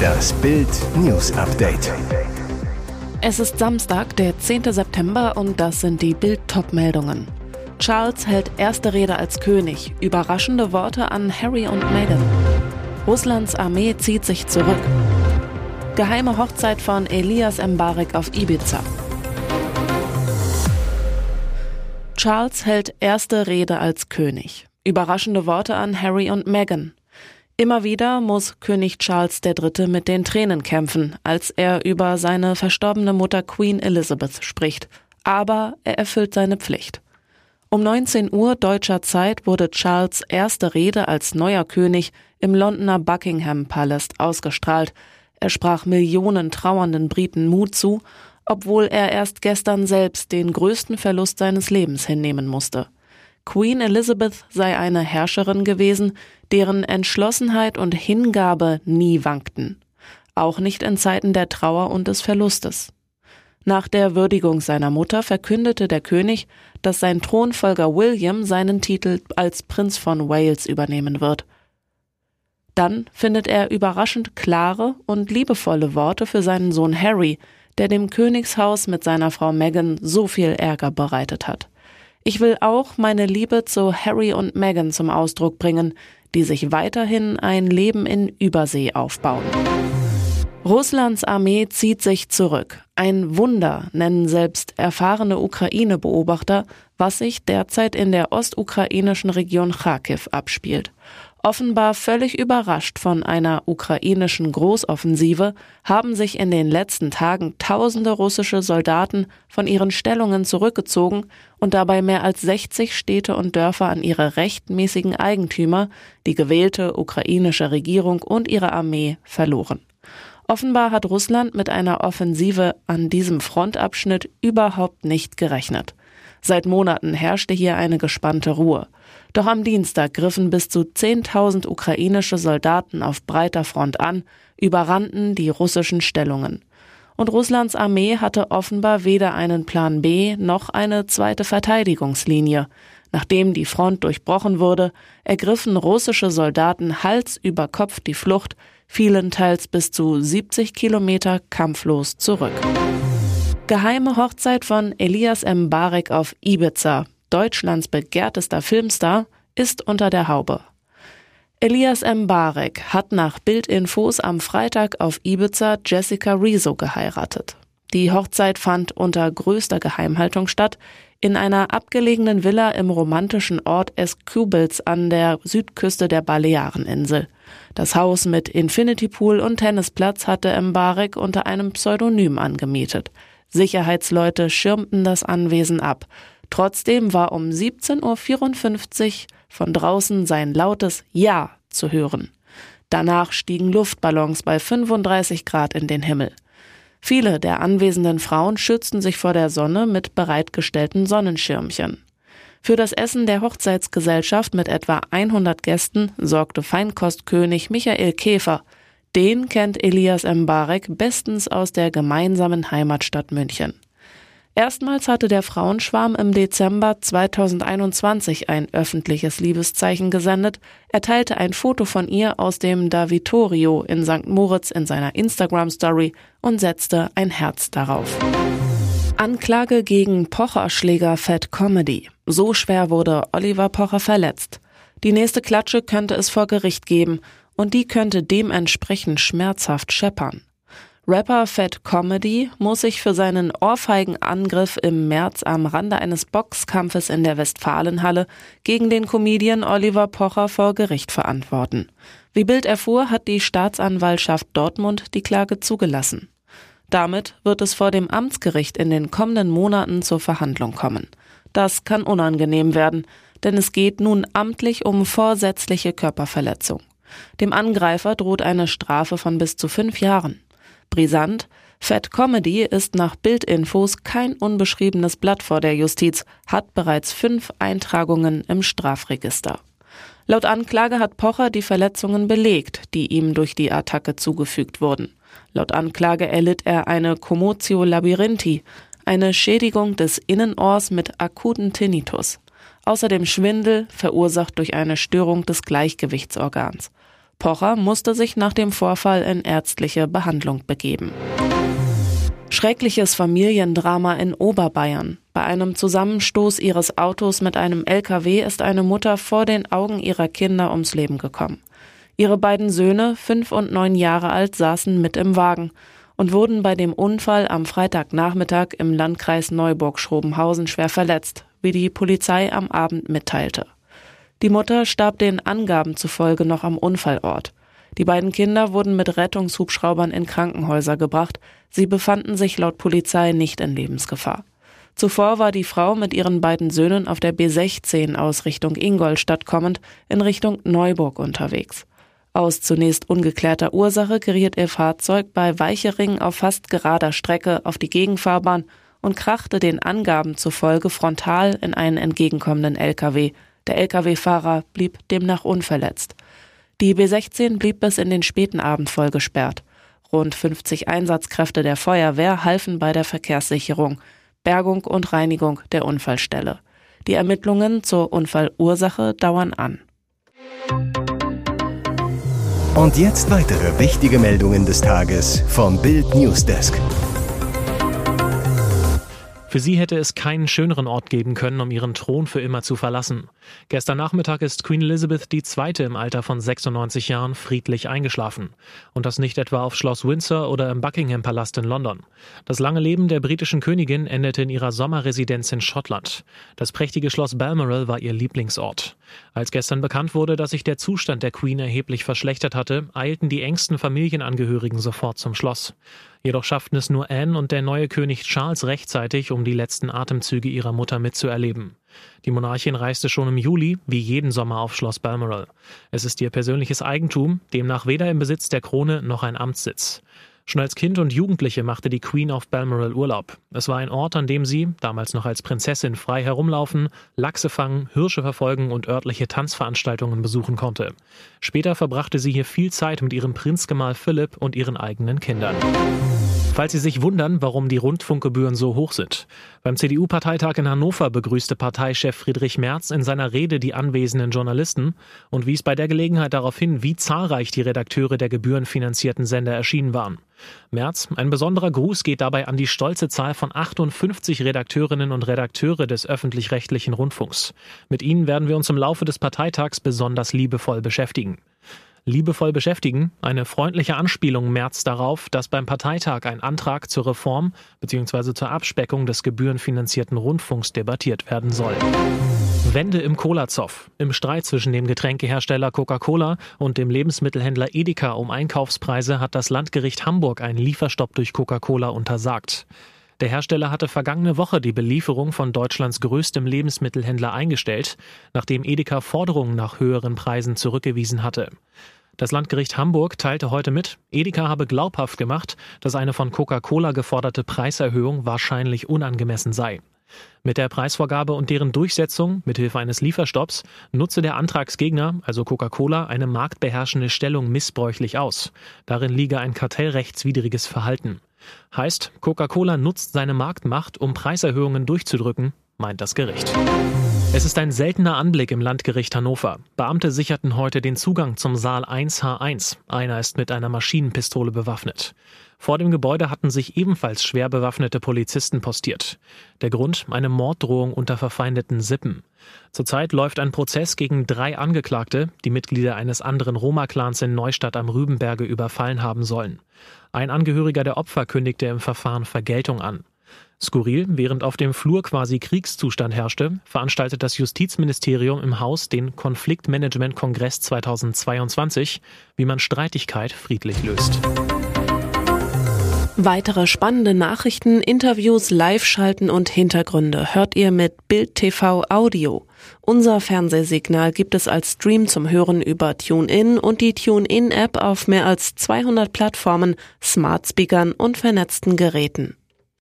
Das Bild News Update. Es ist Samstag, der 10. September und das sind die Bild-Top-Meldungen. Charles hält erste Rede als König. Überraschende Worte an Harry und Meghan. Russlands Armee zieht sich zurück. Geheime Hochzeit von Elias Mbarek auf Ibiza. Charles hält erste Rede als König. Überraschende Worte an Harry und Meghan. Immer wieder muss König Charles III. mit den Tränen kämpfen, als er über seine verstorbene Mutter Queen Elizabeth spricht. Aber er erfüllt seine Pflicht. Um 19 Uhr deutscher Zeit wurde Charles erste Rede als neuer König im Londoner Buckingham Palast ausgestrahlt. Er sprach Millionen trauernden Briten Mut zu, obwohl er erst gestern selbst den größten Verlust seines Lebens hinnehmen musste. Queen Elizabeth sei eine Herrscherin gewesen, deren Entschlossenheit und Hingabe nie wankten, auch nicht in Zeiten der Trauer und des Verlustes. Nach der Würdigung seiner Mutter verkündete der König, dass sein Thronfolger William seinen Titel als Prinz von Wales übernehmen wird. Dann findet er überraschend klare und liebevolle Worte für seinen Sohn Harry, der dem Königshaus mit seiner Frau Meghan so viel Ärger bereitet hat. Ich will auch meine Liebe zu Harry und Meghan zum Ausdruck bringen, die sich weiterhin ein Leben in Übersee aufbauen. Russlands Armee zieht sich zurück. Ein Wunder nennen selbst erfahrene Ukraine-Beobachter, was sich derzeit in der ostukrainischen Region Kharkiv abspielt. Offenbar völlig überrascht von einer ukrainischen Großoffensive haben sich in den letzten Tagen tausende russische Soldaten von ihren Stellungen zurückgezogen und dabei mehr als 60 Städte und Dörfer an ihre rechtmäßigen Eigentümer, die gewählte ukrainische Regierung und ihre Armee, verloren. Offenbar hat Russland mit einer Offensive an diesem Frontabschnitt überhaupt nicht gerechnet. Seit Monaten herrschte hier eine gespannte Ruhe. Doch am Dienstag griffen bis zu 10.000 ukrainische Soldaten auf breiter Front an, überrannten die russischen Stellungen. Und Russlands Armee hatte offenbar weder einen Plan B noch eine zweite Verteidigungslinie. Nachdem die Front durchbrochen wurde, ergriffen russische Soldaten Hals über Kopf die Flucht, fielen teils bis zu 70 Kilometer kampflos zurück. Geheime Hochzeit von Elias M. Barek auf Ibiza. Deutschlands begehrtester Filmstar, ist unter der Haube. Elias M. Barek hat nach Bildinfos am Freitag auf Ibiza Jessica Rizzo geheiratet. Die Hochzeit fand unter größter Geheimhaltung statt, in einer abgelegenen Villa im romantischen Ort Escubels an der Südküste der Baleareninsel. Das Haus mit Infinity Pool und Tennisplatz hatte Mbarek unter einem Pseudonym angemietet. Sicherheitsleute schirmten das Anwesen ab. Trotzdem war um 17.54 Uhr von draußen sein lautes Ja zu hören. Danach stiegen Luftballons bei 35 Grad in den Himmel. Viele der anwesenden Frauen schützten sich vor der Sonne mit bereitgestellten Sonnenschirmchen. Für das Essen der Hochzeitsgesellschaft mit etwa 100 Gästen sorgte Feinkostkönig Michael Käfer. Den kennt Elias Mbarek bestens aus der gemeinsamen Heimatstadt München. Erstmals hatte der Frauenschwarm im Dezember 2021 ein öffentliches Liebeszeichen gesendet. Er teilte ein Foto von ihr aus dem Davitorio in St. Moritz in seiner Instagram-Story und setzte ein Herz darauf. Anklage gegen Pocher-Schläger Fat Comedy. So schwer wurde Oliver Pocher verletzt. Die nächste Klatsche könnte es vor Gericht geben und die könnte dementsprechend schmerzhaft scheppern. Rapper Fat Comedy muss sich für seinen Ohrfeigenangriff im März am Rande eines Boxkampfes in der Westfalenhalle gegen den Comedian Oliver Pocher vor Gericht verantworten. Wie Bild erfuhr, hat die Staatsanwaltschaft Dortmund die Klage zugelassen. Damit wird es vor dem Amtsgericht in den kommenden Monaten zur Verhandlung kommen. Das kann unangenehm werden, denn es geht nun amtlich um vorsätzliche Körperverletzung. Dem Angreifer droht eine Strafe von bis zu fünf Jahren. Brisant, Fat Comedy ist nach Bildinfos kein unbeschriebenes Blatt vor der Justiz, hat bereits fünf Eintragungen im Strafregister. Laut Anklage hat Pocher die Verletzungen belegt, die ihm durch die Attacke zugefügt wurden. Laut Anklage erlitt er eine Commotio labyrinthi, eine Schädigung des Innenohrs mit akuten Tinnitus. Außerdem Schwindel, verursacht durch eine Störung des Gleichgewichtsorgans. Pocher musste sich nach dem Vorfall in ärztliche Behandlung begeben. Schreckliches Familiendrama in Oberbayern. Bei einem Zusammenstoß ihres Autos mit einem LKW ist eine Mutter vor den Augen ihrer Kinder ums Leben gekommen. Ihre beiden Söhne, fünf und neun Jahre alt, saßen mit im Wagen und wurden bei dem Unfall am Freitagnachmittag im Landkreis Neuburg-Schrobenhausen schwer verletzt, wie die Polizei am Abend mitteilte. Die Mutter starb den Angaben zufolge noch am Unfallort. Die beiden Kinder wurden mit Rettungshubschraubern in Krankenhäuser gebracht. Sie befanden sich laut Polizei nicht in Lebensgefahr. Zuvor war die Frau mit ihren beiden Söhnen auf der B16 aus Richtung Ingolstadt kommend in Richtung Neuburg unterwegs. Aus zunächst ungeklärter Ursache geriet ihr Fahrzeug bei Weichering auf fast gerader Strecke auf die Gegenfahrbahn und krachte den Angaben zufolge frontal in einen entgegenkommenden LKW. Der LKW-Fahrer blieb demnach unverletzt. Die B16 blieb bis in den späten Abend voll gesperrt. Rund 50 Einsatzkräfte der Feuerwehr halfen bei der Verkehrssicherung, Bergung und Reinigung der Unfallstelle. Die Ermittlungen zur Unfallursache dauern an. Und jetzt weitere wichtige Meldungen des Tages vom Bild Newsdesk. Für sie hätte es keinen schöneren Ort geben können, um ihren Thron für immer zu verlassen. Gestern Nachmittag ist Queen Elizabeth II. im Alter von 96 Jahren friedlich eingeschlafen. Und das nicht etwa auf Schloss Windsor oder im Buckingham Palast in London. Das lange Leben der britischen Königin endete in ihrer Sommerresidenz in Schottland. Das prächtige Schloss Balmoral war ihr Lieblingsort. Als gestern bekannt wurde, dass sich der Zustand der Queen erheblich verschlechtert hatte, eilten die engsten Familienangehörigen sofort zum Schloss. Jedoch schafften es nur Anne und der neue König Charles rechtzeitig, um die letzten Atemzüge ihrer Mutter mitzuerleben. Die Monarchin reiste schon im Juli, wie jeden Sommer, auf Schloss Balmoral. Es ist ihr persönliches Eigentum, demnach weder im Besitz der Krone noch ein Amtssitz. Schon als Kind und Jugendliche machte die Queen auf Balmoral Urlaub. Es war ein Ort, an dem sie, damals noch als Prinzessin, frei herumlaufen, Lachse fangen, Hirsche verfolgen und örtliche Tanzveranstaltungen besuchen konnte. Später verbrachte sie hier viel Zeit mit ihrem Prinzgemahl Philipp und ihren eigenen Kindern. Falls Sie sich wundern, warum die Rundfunkgebühren so hoch sind. Beim CDU-Parteitag in Hannover begrüßte Parteichef Friedrich Merz in seiner Rede die anwesenden Journalisten und wies bei der Gelegenheit darauf hin, wie zahlreich die Redakteure der gebührenfinanzierten Sender erschienen waren. Merz, ein besonderer Gruß geht dabei an die stolze Zahl von 58 Redakteurinnen und Redakteure des öffentlich-rechtlichen Rundfunks. Mit ihnen werden wir uns im Laufe des Parteitags besonders liebevoll beschäftigen liebevoll beschäftigen, eine freundliche Anspielung März darauf, dass beim Parteitag ein Antrag zur Reform bzw. zur Abspeckung des gebührenfinanzierten Rundfunks debattiert werden soll. Wende im Cola-Zoff. Im Streit zwischen dem Getränkehersteller Coca-Cola und dem Lebensmittelhändler Edeka um Einkaufspreise hat das Landgericht Hamburg einen Lieferstopp durch Coca-Cola untersagt. Der Hersteller hatte vergangene Woche die Belieferung von Deutschlands größtem Lebensmittelhändler eingestellt, nachdem Edeka Forderungen nach höheren Preisen zurückgewiesen hatte. Das Landgericht Hamburg teilte heute mit, Edeka habe glaubhaft gemacht, dass eine von Coca-Cola geforderte Preiserhöhung wahrscheinlich unangemessen sei. Mit der Preisvorgabe und deren Durchsetzung mithilfe eines Lieferstopps nutze der Antragsgegner, also Coca-Cola, eine marktbeherrschende Stellung missbräuchlich aus. Darin liege ein kartellrechtswidriges Verhalten. Heißt, Coca-Cola nutzt seine Marktmacht, um Preiserhöhungen durchzudrücken, meint das Gericht. Es ist ein seltener Anblick im Landgericht Hannover. Beamte sicherten heute den Zugang zum Saal 1H1. Einer ist mit einer Maschinenpistole bewaffnet. Vor dem Gebäude hatten sich ebenfalls schwer bewaffnete Polizisten postiert. Der Grund eine Morddrohung unter verfeindeten Sippen. Zurzeit läuft ein Prozess gegen drei Angeklagte, die Mitglieder eines anderen Roma-Clans in Neustadt am Rübenberge überfallen haben sollen. Ein Angehöriger der Opfer kündigte im Verfahren Vergeltung an. Skurril, während auf dem Flur quasi Kriegszustand herrschte, veranstaltet das Justizministerium im Haus den Konfliktmanagement-Kongress 2022, wie man Streitigkeit friedlich löst. Weitere spannende Nachrichten, Interviews, Live-Schalten und Hintergründe hört ihr mit Bild TV Audio. Unser Fernsehsignal gibt es als Stream zum Hören über TuneIn und die TuneIn-App auf mehr als 200 Plattformen, Smart Speakern und vernetzten Geräten.